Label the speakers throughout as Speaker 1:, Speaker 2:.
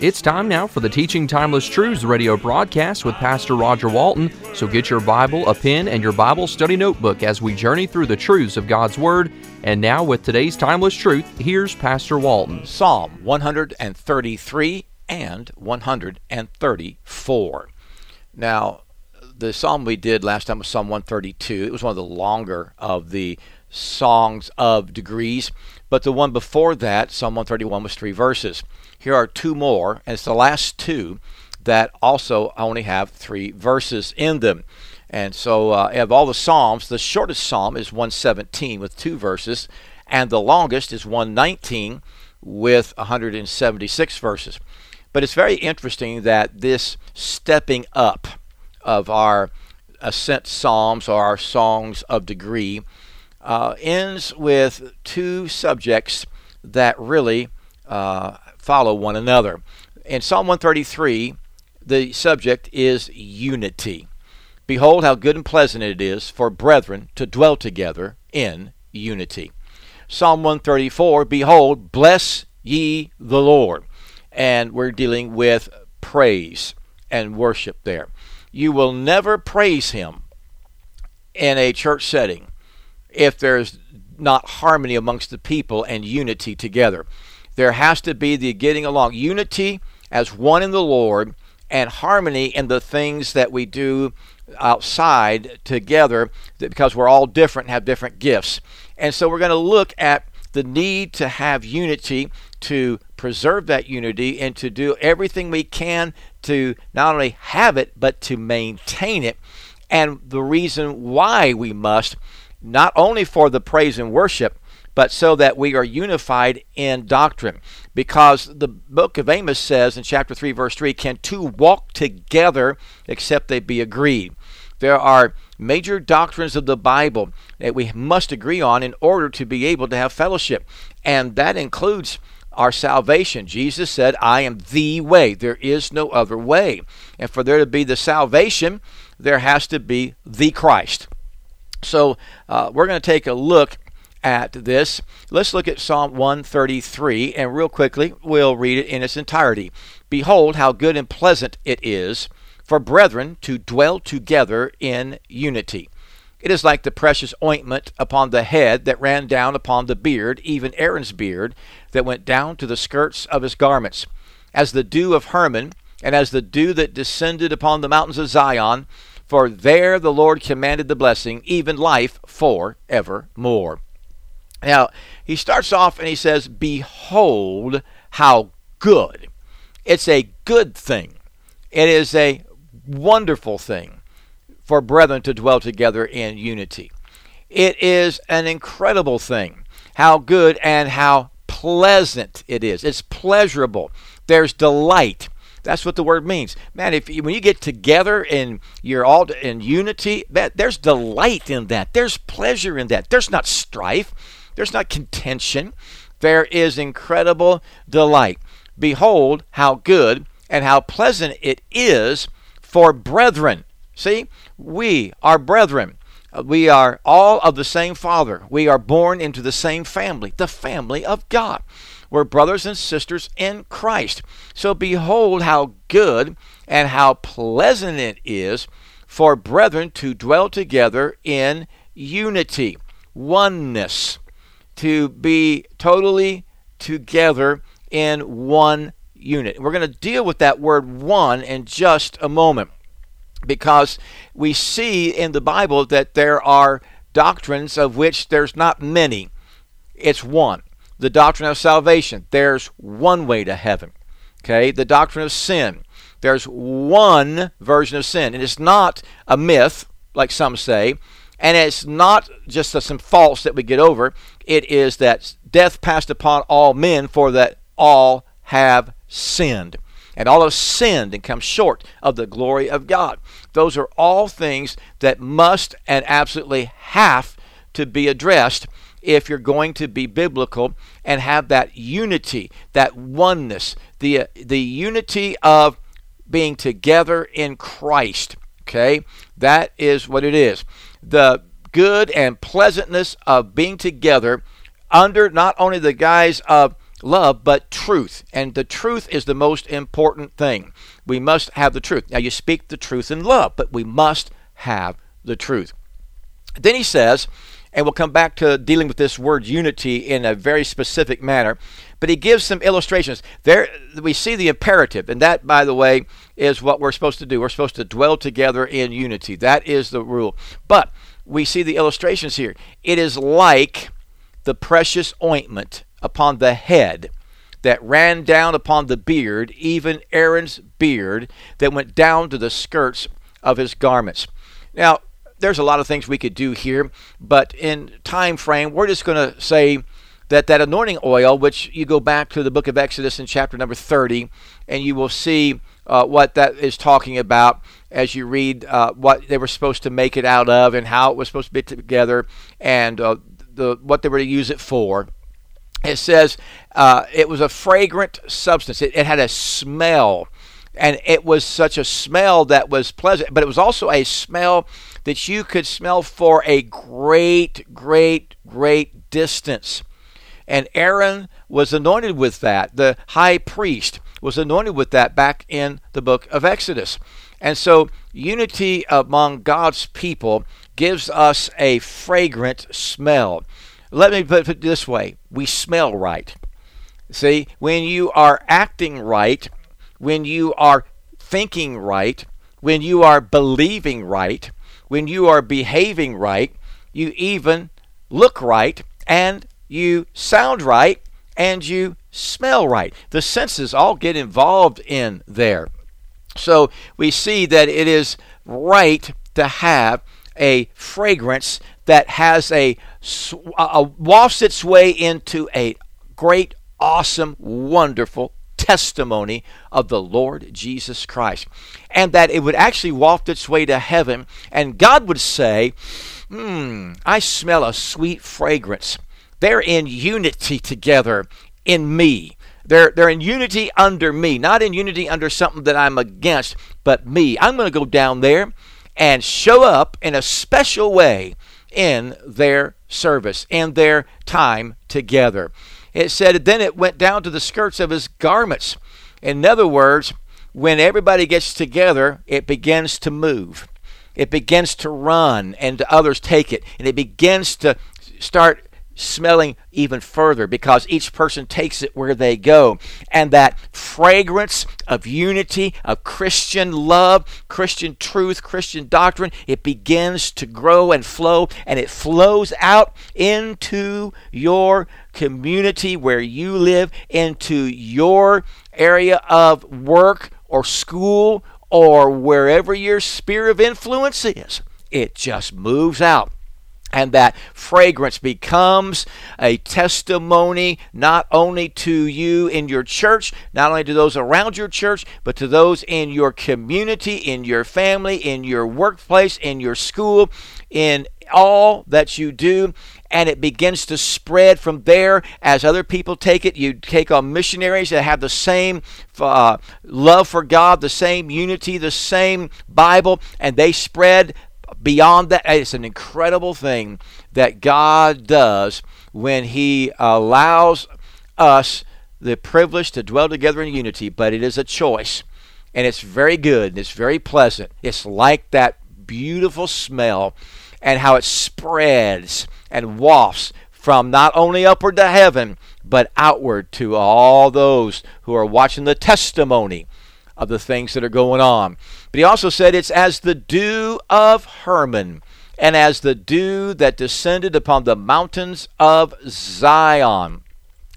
Speaker 1: It's time now for the Teaching Timeless Truths radio broadcast with Pastor Roger Walton. So get your Bible, a pen, and your Bible study notebook as we journey through the truths of God's Word. And now, with today's Timeless Truth, here's Pastor Walton.
Speaker 2: Psalm 133 and 134. Now, the psalm we did last time was Psalm 132. It was one of the longer of the songs of degrees, but the one before that, Psalm 131, was three verses. Here are two more, and it's the last two that also only have three verses in them. And so, uh, of all the Psalms, the shortest Psalm is 117 with two verses, and the longest is 119 with 176 verses. But it's very interesting that this stepping up of our ascent psalms or our songs of degree uh, ends with two subjects that really uh, follow one another. In Psalm 133, the subject is unity. Behold, how good and pleasant it is for brethren to dwell together in unity. Psalm 134, Behold, bless ye the Lord. And we're dealing with praise and worship there. You will never praise Him in a church setting if there's not harmony amongst the people and unity together. There has to be the getting along, unity as one in the Lord, and harmony in the things that we do outside together because we're all different and have different gifts. And so we're going to look at the need to have unity, to preserve that unity, and to do everything we can to not only have it, but to maintain it. And the reason why we must, not only for the praise and worship, but so that we are unified in doctrine. Because the book of Amos says in chapter 3, verse 3 can two walk together except they be agreed? There are major doctrines of the Bible that we must agree on in order to be able to have fellowship, and that includes our salvation. Jesus said, I am the way. There is no other way. And for there to be the salvation, there has to be the Christ. So uh, we're going to take a look at this. Let's look at Psalm 133, and real quickly, we'll read it in its entirety. Behold, how good and pleasant it is for brethren to dwell together in unity. It is like the precious ointment upon the head that ran down upon the beard, even Aaron's beard, that went down to the skirts of his garments, as the dew of Hermon, and as the dew that descended upon the mountains of Zion. For there the Lord commanded the blessing, even life for evermore. Now, he starts off and he says, Behold how good. It's a good thing. It is a wonderful thing for brethren to dwell together in unity. It is an incredible thing how good and how pleasant it is. It's pleasurable. There's delight. That's what the word means. Man, if when you get together and you're all in unity, that there's delight in that. There's pleasure in that. There's not strife. There's not contention. There is incredible delight. Behold how good and how pleasant it is for brethren. See, we are brethren. Uh, we are all of the same Father. We are born into the same family, the family of God. We're brothers and sisters in Christ. So behold how good and how pleasant it is for brethren to dwell together in unity, oneness, to be totally together in one unit. We're going to deal with that word one in just a moment because we see in the Bible that there are doctrines of which there's not many, it's one. The doctrine of salvation, there's one way to heaven. Okay, the doctrine of sin. There's one version of sin, and it's not a myth, like some say, and it's not just some false that we get over. It is that death passed upon all men, for that all have sinned. And all have sinned and come short of the glory of God. Those are all things that must and absolutely have to be addressed if you're going to be biblical and have that unity, that oneness, the, the unity of being together in Christ. Okay? That is what it is. The good and pleasantness of being together under not only the guise of love, but truth. And the truth is the most important thing. We must have the truth. Now, you speak the truth in love, but we must have the truth. Then he says, and we'll come back to dealing with this word unity in a very specific manner. But he gives some illustrations. There we see the imperative, and that, by the way, is what we're supposed to do. We're supposed to dwell together in unity. That is the rule. But we see the illustrations here. It is like the precious ointment upon the head that ran down upon the beard, even Aaron's beard, that went down to the skirts of his garments. Now, there's a lot of things we could do here, but in time frame, we're just going to say that that anointing oil, which you go back to the book of Exodus in chapter number 30, and you will see uh, what that is talking about as you read uh, what they were supposed to make it out of and how it was supposed to be together and uh, the what they were to use it for. It says uh, it was a fragrant substance. It, it had a smell, and it was such a smell that was pleasant, but it was also a smell that you could smell for a great, great, great distance. And Aaron was anointed with that. The high priest was anointed with that back in the book of Exodus. And so, unity among God's people gives us a fragrant smell. Let me put it this way we smell right. See, when you are acting right, when you are thinking right, when you are believing right, when you are behaving right, you even look right and you sound right and you smell right. The senses all get involved in there. So we see that it is right to have a fragrance that has a, a wafts its way into a great, awesome, wonderful testimony of the Lord Jesus Christ. And that it would actually waft its way to heaven, and God would say, Hmm, I smell a sweet fragrance. They're in unity together in me. They're, they're in unity under me, not in unity under something that I'm against, but me. I'm going to go down there and show up in a special way in their service, in their time together. It said, then it went down to the skirts of his garments. In other words, when everybody gets together, it begins to move. It begins to run, and others take it, and it begins to start smelling even further because each person takes it where they go. And that fragrance of unity, of Christian love, Christian truth, Christian doctrine, it begins to grow and flow and it flows out into your community where you live, into your area of work or school or wherever your sphere of influence is. It just moves out and that fragrance becomes a testimony not only to you in your church, not only to those around your church, but to those in your community, in your family, in your workplace, in your school, in all that you do. And it begins to spread from there as other people take it. You take on missionaries that have the same uh, love for God, the same unity, the same Bible, and they spread beyond that, it's an incredible thing that God does when He allows us the privilege to dwell together in unity, but it is a choice. And it's very good and it's very pleasant. It's like that beautiful smell and how it spreads and wafts from not only upward to heaven, but outward to all those who are watching the testimony of the things that are going on. But he also said it's as the dew of Hermon and as the dew that descended upon the mountains of Zion.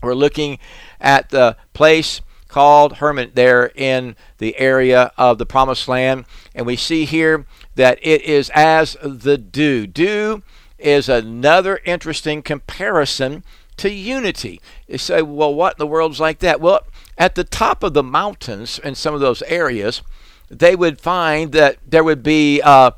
Speaker 2: We're looking at the place called Hermon there in the area of the Promised Land. And we see here that it is as the dew. Dew is another interesting comparison to unity. You say, well, what in the world's like that? Well, at the top of the mountains in some of those areas, they would find that there would be uh,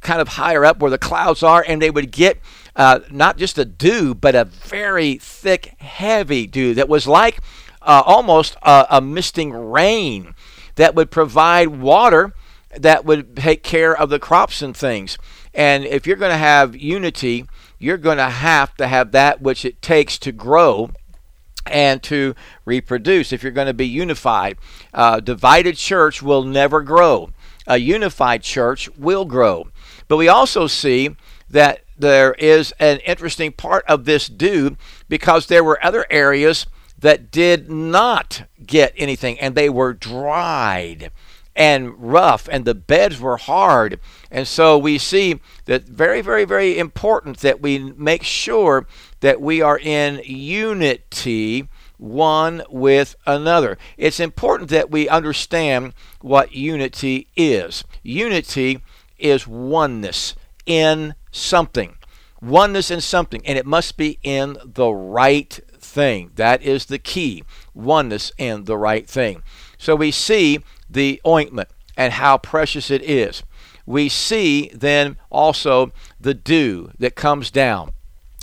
Speaker 2: kind of higher up where the clouds are, and they would get uh, not just a dew, but a very thick, heavy dew that was like uh, almost a, a misting rain that would provide water that would take care of the crops and things. And if you're going to have unity, you're going to have to have that which it takes to grow and to reproduce. If you're going to be unified, uh, divided church will never grow. A unified church will grow. But we also see that there is an interesting part of this dew because there were other areas that did not get anything and they were dried and rough and the beds were hard. And so we see that very, very, very important that we make sure that we are in unity one with another. It's important that we understand what unity is. Unity is oneness in something. Oneness in something, and it must be in the right thing. That is the key. Oneness in the right thing. So we see the ointment and how precious it is. We see then also the dew that comes down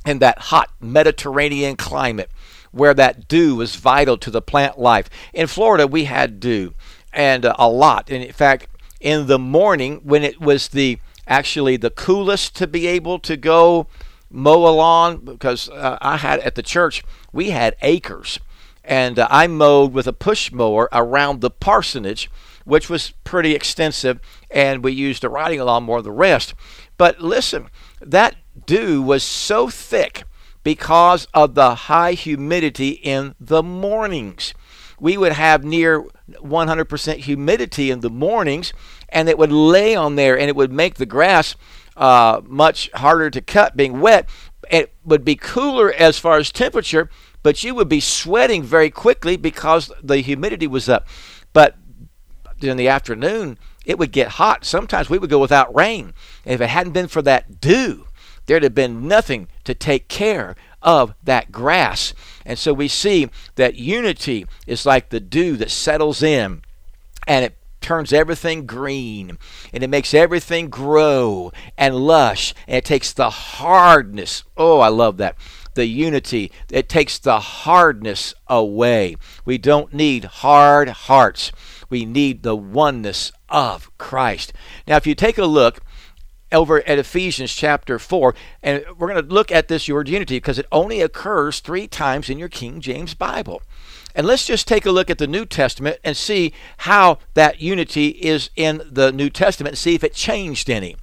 Speaker 2: in that hot Mediterranean climate where that dew is vital to the plant life. In Florida, we had dew and uh, a lot. And in fact, in the morning when it was the actually the coolest to be able to go mow a lawn because uh, I had at the church we had acres and uh, I mowed with a push mower around the parsonage which was pretty extensive and we used a riding lawnmower the rest but listen that dew was so thick because of the high humidity in the mornings we would have near 100% humidity in the mornings and it would lay on there and it would make the grass uh, much harder to cut being wet. It would be cooler as far as temperature, but you would be sweating very quickly because the humidity was up. But in the afternoon, it would get hot. Sometimes we would go without rain. And if it hadn't been for that dew, there'd have been nothing to take care of that grass. And so we see that unity is like the dew that settles in and it turns everything green and it makes everything grow and lush and it takes the hardness. Oh, I love that. The unity, it takes the hardness away. We don't need hard hearts. We need the oneness of Christ. Now, if you take a look over at Ephesians chapter 4, and we're going to look at this word unity because it only occurs three times in your King James Bible. And let's just take a look at the New Testament and see how that unity is in the New Testament and see if it changed any.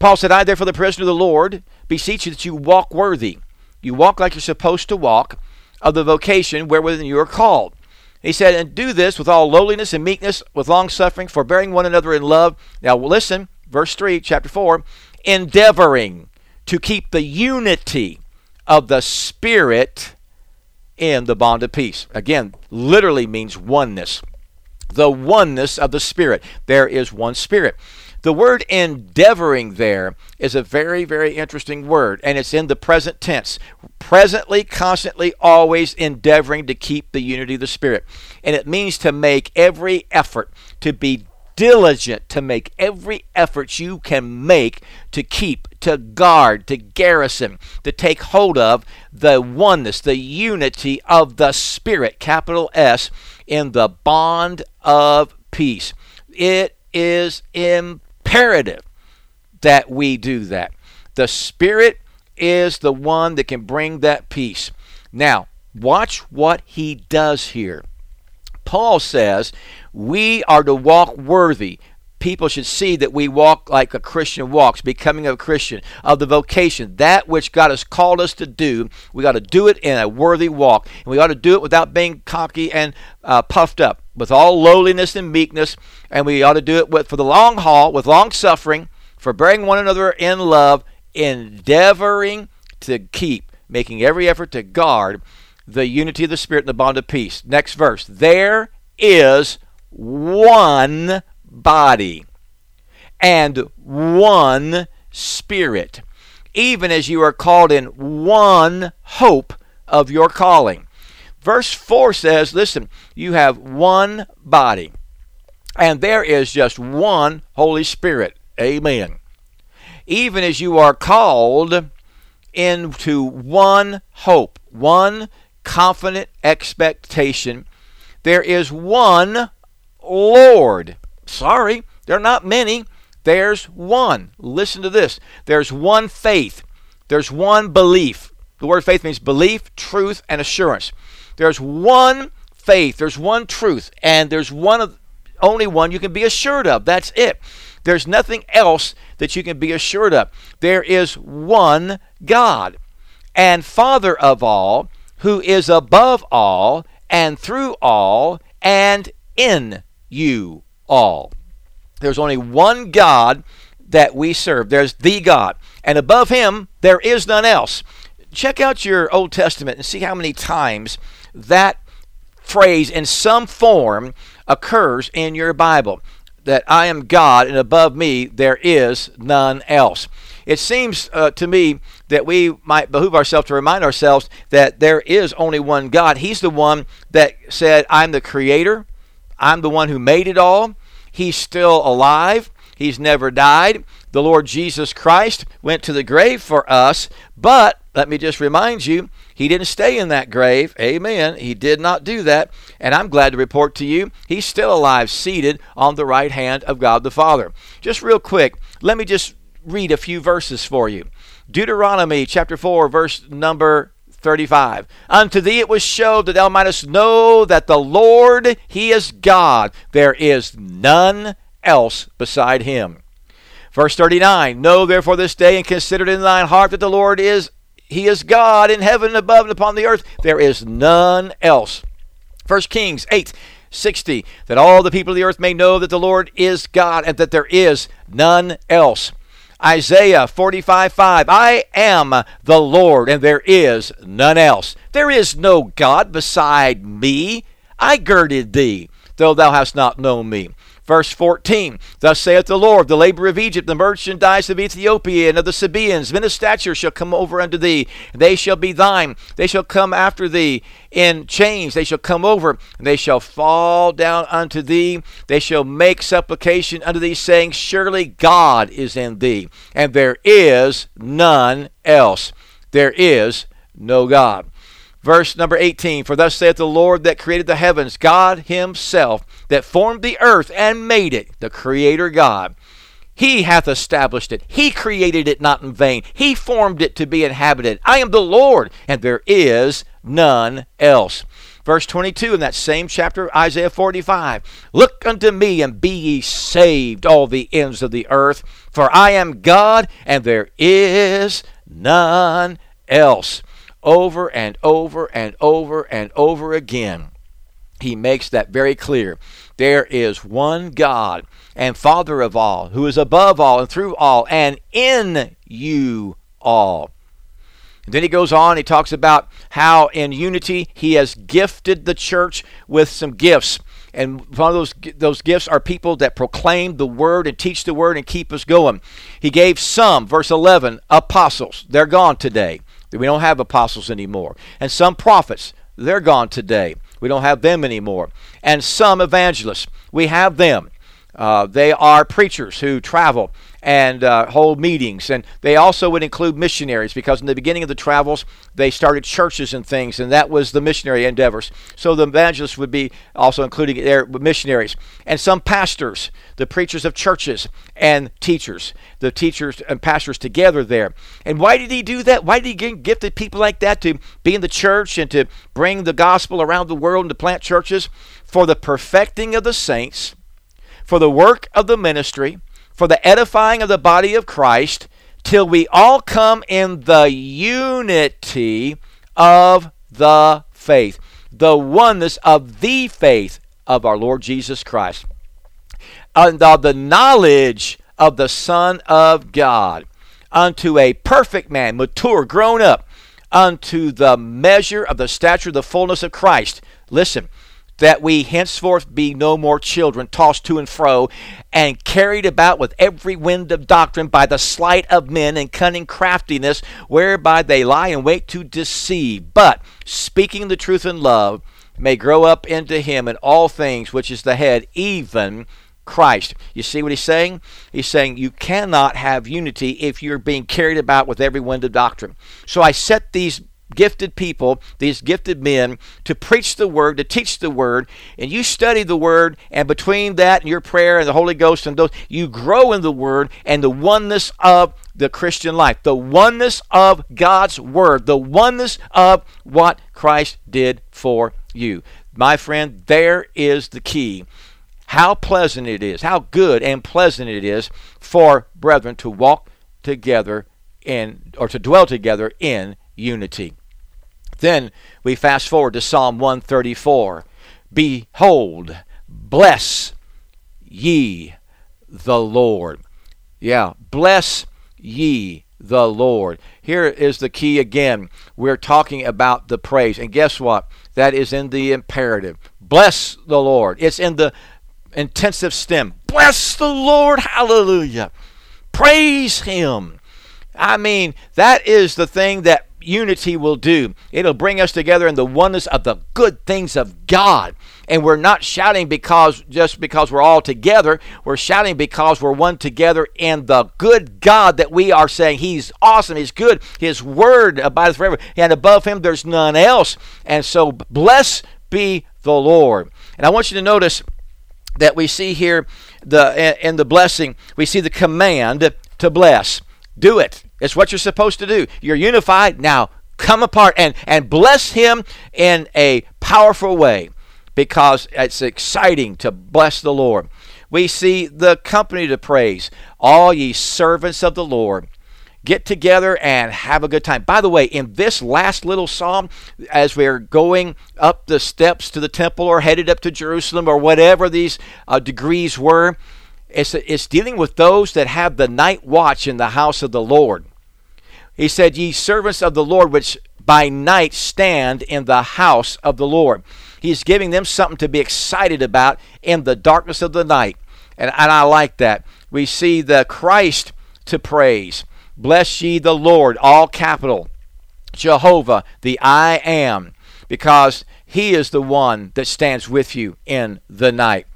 Speaker 2: Paul said, I, therefore, the prisoner of the Lord, beseech you that you walk worthy. You walk like you're supposed to walk of the vocation wherewith you are called. He said, and do this with all lowliness and meekness, with long suffering, forbearing one another in love. Now, listen, verse 3, chapter 4, endeavoring to keep the unity of the Spirit in the bond of peace. Again, literally means oneness. The oneness of the Spirit. There is one Spirit. The word endeavoring there is a very, very interesting word, and it's in the present tense. Presently, constantly, always endeavoring to keep the unity of the Spirit. And it means to make every effort to be diligent to make every effort you can make to keep, to guard, to garrison, to take hold of the oneness, the unity of the Spirit, capital S, in the bond of peace. It is imperative that we do that. The Spirit is the one that can bring that peace. Now, watch what he does here. Paul says we are to walk worthy. People should see that we walk like a Christian walks, becoming a Christian, of the vocation, that which God has called us to do. We got to do it in a worthy walk. And we ought to do it without being cocky and uh, puffed up, with all lowliness and meekness. And we ought to do it with, for the long haul, with long suffering, for bearing one another in love, endeavoring to keep, making every effort to guard the unity of the Spirit and the bond of peace. Next verse. There is one body and one Spirit, even as you are called in one hope of your calling. Verse 4 says, listen, you have one body, and there is just one Holy Spirit. Amen. Even as you are called into one hope, one confident expectation, there is one Lord. Sorry, there are not many. There's one. Listen to this. There's one faith. There's one belief. The word faith means belief, truth, and assurance. There's one faith. There's one truth, and there's one of only one you can be assured of. That's it. There's nothing else that you can be assured of. There is one God and Father of all, who is above all and through all and in you all. There's only one God that we serve. There's the God. And above him, there is none else. Check out your Old Testament and see how many times that phrase in some form occurs in your Bible that I am God and above me there is none else. It seems uh, to me that we might behoove ourselves to remind ourselves that there is only one God. He's the one that said, I'm the creator, I'm the one who made it all. He's still alive. He's never died. The Lord Jesus Christ went to the grave for us, but let me just remind you, he didn't stay in that grave. Amen. He did not do that. And I'm glad to report to you, he's still alive, seated on the right hand of God the Father. Just real quick, let me just read a few verses for you. Deuteronomy chapter 4, verse number 35. Unto thee it was showed that thou mightest know that the Lord, He is God. There is none else beside Him. Verse 39 Know therefore this day and consider it in thine heart that the Lord is, He is God in heaven above and upon the earth. There is none else. 1 Kings 8 60 That all the people of the earth may know that the Lord is God and that there is none else. Isaiah 45 5. I am the Lord, and there is none else. There is no God beside me. I girded thee, though thou hast not known me. Verse 14 Thus saith the Lord, the labor of Egypt, the merchandise of Ethiopia, and of the Sabaeans, men of stature shall come over unto thee. They shall be thine. They shall come after thee in chains. They shall come over, and they shall fall down unto thee. They shall make supplication unto thee, saying, Surely God is in thee, and there is none else. There is no God. Verse number 18 For thus saith the Lord that created the heavens, God Himself, that formed the earth and made it, the Creator God. He hath established it. He created it not in vain. He formed it to be inhabited. I am the Lord, and there is none else. Verse 22 in that same chapter, Isaiah 45 Look unto me and be ye saved, all the ends of the earth, for I am God, and there is none else over and over and over and over again. He makes that very clear. There is one God and Father of all, who is above all and through all and in you all. And then he goes on, he talks about how in unity he has gifted the church with some gifts. And one of those, those gifts are people that proclaim the word and teach the word and keep us going. He gave some, verse 11, apostles. They're gone today. We don't have apostles anymore. And some prophets, they're gone today. We don't have them anymore. And some evangelists, we have them. Uh, they are preachers who travel and uh, hold meetings. And they also would include missionaries because in the beginning of the travels, they started churches and things, and that was the missionary endeavors. So the evangelists would be also including their missionaries. And some pastors, the preachers of churches and teachers, the teachers and pastors together there. And why did he do that? Why did he get gifted people like that to be in the church and to bring the gospel around the world and to plant churches? For the perfecting of the saints, for the work of the ministry, for the edifying of the body of Christ, till we all come in the unity of the faith, the oneness of the faith of our Lord Jesus Christ, and of the knowledge of the Son of God, unto a perfect man, mature, grown up, unto the measure of the stature of the fullness of Christ. Listen, that we henceforth be no more children, tossed to and fro, and carried about with every wind of doctrine by the sleight of men and cunning craftiness, whereby they lie in wait to deceive. But speaking the truth in love, may grow up into him in all things, which is the head, even Christ. You see what he's saying? He's saying you cannot have unity if you're being carried about with every wind of doctrine. So I set these gifted people, these gifted men, to preach the word, to teach the word, and you study the word, and between that and your prayer and the Holy Ghost and those, you grow in the word and the oneness of the Christian life, the oneness of God's word, the oneness of what Christ did for you. My friend, there is the key. How pleasant it is, how good and pleasant it is for brethren to walk together in or to dwell together in unity. Then we fast forward to Psalm 134. Behold, bless ye the Lord. Yeah, bless ye the Lord. Here is the key again. We're talking about the praise. And guess what? That is in the imperative. Bless the Lord. It's in the intensive stem. Bless the Lord. Hallelujah. Praise Him. I mean, that is the thing that unity will do. It'll bring us together in the oneness of the good things of God. And we're not shouting because just because we're all together. We're shouting because we're one together in the good God that we are saying He's awesome, He's good, His word abideth forever, and above Him there's none else. And so bless be the Lord. And I want you to notice that we see here the in the blessing, we see the command to bless. Do it. It's what you're supposed to do. You're unified. Now come apart and, and bless him in a powerful way because it's exciting to bless the Lord. We see the company to praise. All ye servants of the Lord, get together and have a good time. By the way, in this last little psalm, as we're going up the steps to the temple or headed up to Jerusalem or whatever these uh, degrees were, it's, it's dealing with those that have the night watch in the house of the Lord. He said, Ye servants of the Lord, which by night stand in the house of the Lord. He's giving them something to be excited about in the darkness of the night. And, and I like that. We see the Christ to praise. Bless ye the Lord, all capital. Jehovah, the I am, because he is the one that stands with you in the night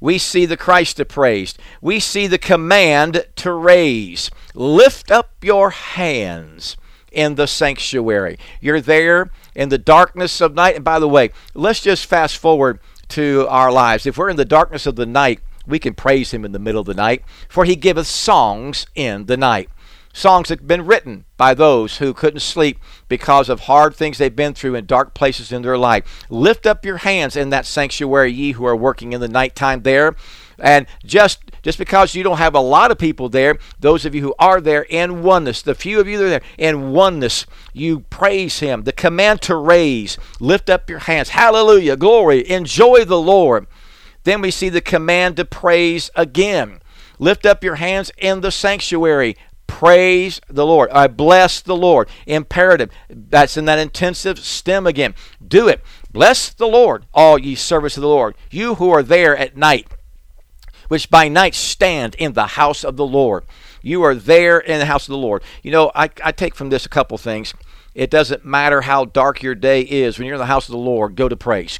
Speaker 2: we see the Christ appraised. We see the command to raise. Lift up your hands in the sanctuary. You're there in the darkness of night. And by the way, let's just fast forward to our lives. If we're in the darkness of the night, we can praise him in the middle of the night, for he giveth songs in the night songs that have been written by those who couldn't sleep because of hard things they've been through in dark places in their life. Lift up your hands in that sanctuary, ye who are working in the nighttime there. And just just because you don't have a lot of people there, those of you who are there in oneness, the few of you that are there in oneness, you praise Him. The command to raise, lift up your hands. Hallelujah, glory, enjoy the Lord. Then we see the command to praise again. Lift up your hands in the sanctuary. Praise the Lord. I bless the Lord. Imperative. That's in that intensive stem again. Do it. Bless the Lord, all ye servants of the Lord, you who are there at night, which by night stand in the house of the Lord. You are there in the house of the Lord. You know, I, I take from this a couple things. It doesn't matter how dark your day is. When you're in the house of the Lord, go to praise.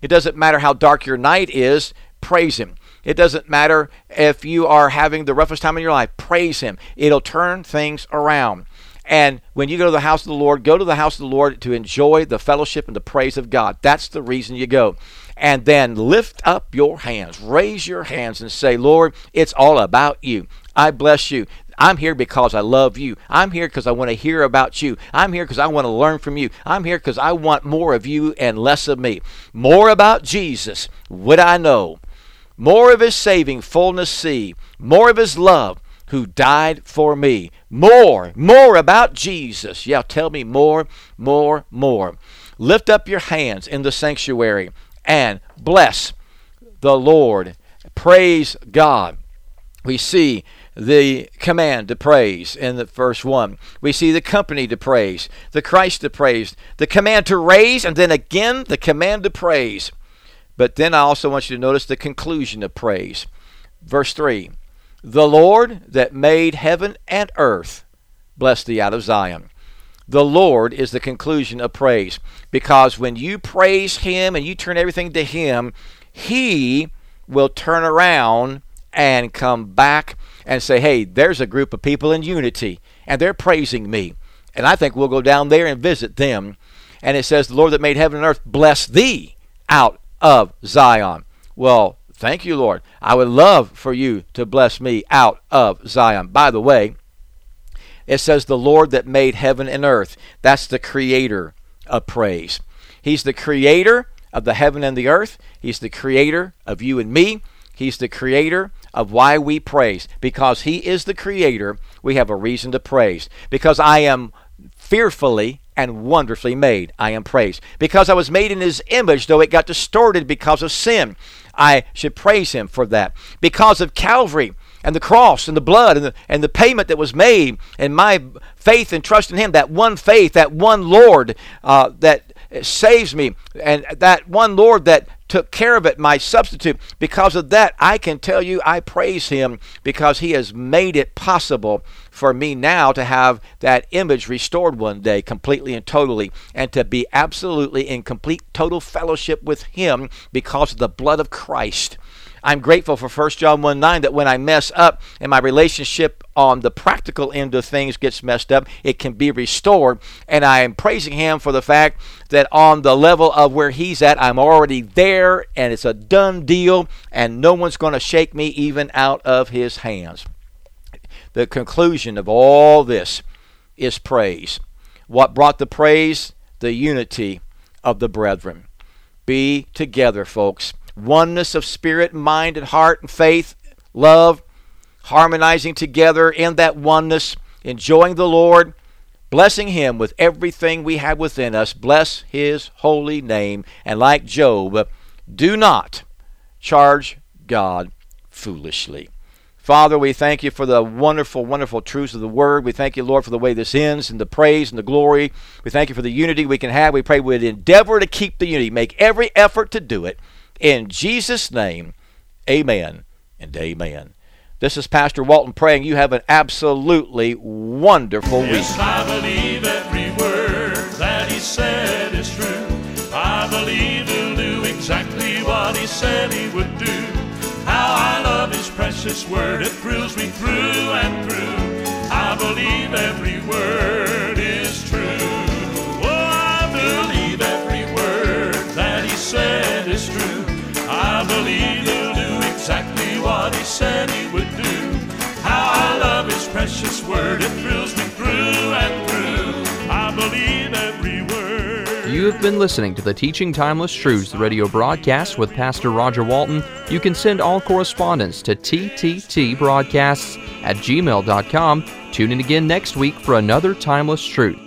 Speaker 2: It doesn't matter how dark your night is, praise Him. It doesn't matter if you are having the roughest time in your life. Praise Him. It'll turn things around. And when you go to the house of the Lord, go to the house of the Lord to enjoy the fellowship and the praise of God. That's the reason you go. And then lift up your hands, raise your hands, and say, Lord, it's all about you. I bless you. I'm here because I love you. I'm here because I want to hear about you. I'm here because I want to learn from you. I'm here because I want more of you and less of me. More about Jesus would I know more of his saving fullness see, more of his love who died for me. More, more about Jesus. Yeah, tell me more, more, more. Lift up your hands in the sanctuary and bless the Lord. Praise God. We see the command to praise in the first one. We see the company to praise, the Christ to praise, the command to raise, and then again the command to praise. But then I also want you to notice the conclusion of praise. Verse 3 The Lord that made heaven and earth, bless thee out of Zion. The Lord is the conclusion of praise because when you praise Him and you turn everything to Him, He will turn around and come back and say, hey, there's a group of people in unity, and they're praising me. And I think we'll go down there and visit them. And it says, the Lord that made heaven and earth bless thee out of Zion. Well, thank you, Lord. I would love for you to bless me out of Zion. By the way, it says, the Lord that made heaven and earth. That's the creator of praise. He's the creator of the heaven and the earth. He's the creator of you and me. He's the creator of why we praise. Because He is the creator, we have a reason to praise. Because I am fearfully and wonderfully made, I am praised. Because I was made in His image, though it got distorted because of sin, I should praise Him for that. Because of Calvary, and the cross and the blood and the, and the payment that was made and my faith and trust in him that one faith that one lord uh, that saves me and that one lord that took care of it, my substitute. Because of that, I can tell you I praise him because he has made it possible for me now to have that image restored one day completely and totally and to be absolutely in complete total fellowship with him because of the blood of Christ. I'm grateful for 1 John 1 9 that when I mess up and my relationship on the practical end of things gets messed up, it can be restored. And I am praising Him for the fact that on the level of where He's at, I'm already there and it's a done deal, and no one's going to shake me even out of His hands. The conclusion of all this is praise. What brought the praise? The unity of the brethren. Be together, folks oneness of spirit, mind, and heart, and faith, love, harmonizing together in that oneness, enjoying the Lord, blessing Him with everything we have within us. Bless His holy name. And like Job, do not charge God foolishly. Father, we thank you for the wonderful, wonderful truths of the word. We thank you, Lord, for the way this ends and the praise and the glory. We thank you for the unity we can have. We pray we'd endeavor to keep the unity, make every effort to do it. In Jesus' name, amen and amen. This is Pastor Walton praying you have an absolutely wonderful week.
Speaker 3: Yes, I believe every word that he said is true. I believe he'll do exactly what he said he would do. How I love his precious word, it thrills me through and through. I believe every word is true. Oh, I believe every word that he said. He'll do exactly what he said he would do. How I love his precious word, it thrills me through and through. I believe every word.
Speaker 1: You have been listening to the Teaching Timeless Truths radio broadcast with Pastor Roger Walton. You can send all correspondence to tttbroadcasts at gmail.com. Tune in again next week for another Timeless Truth.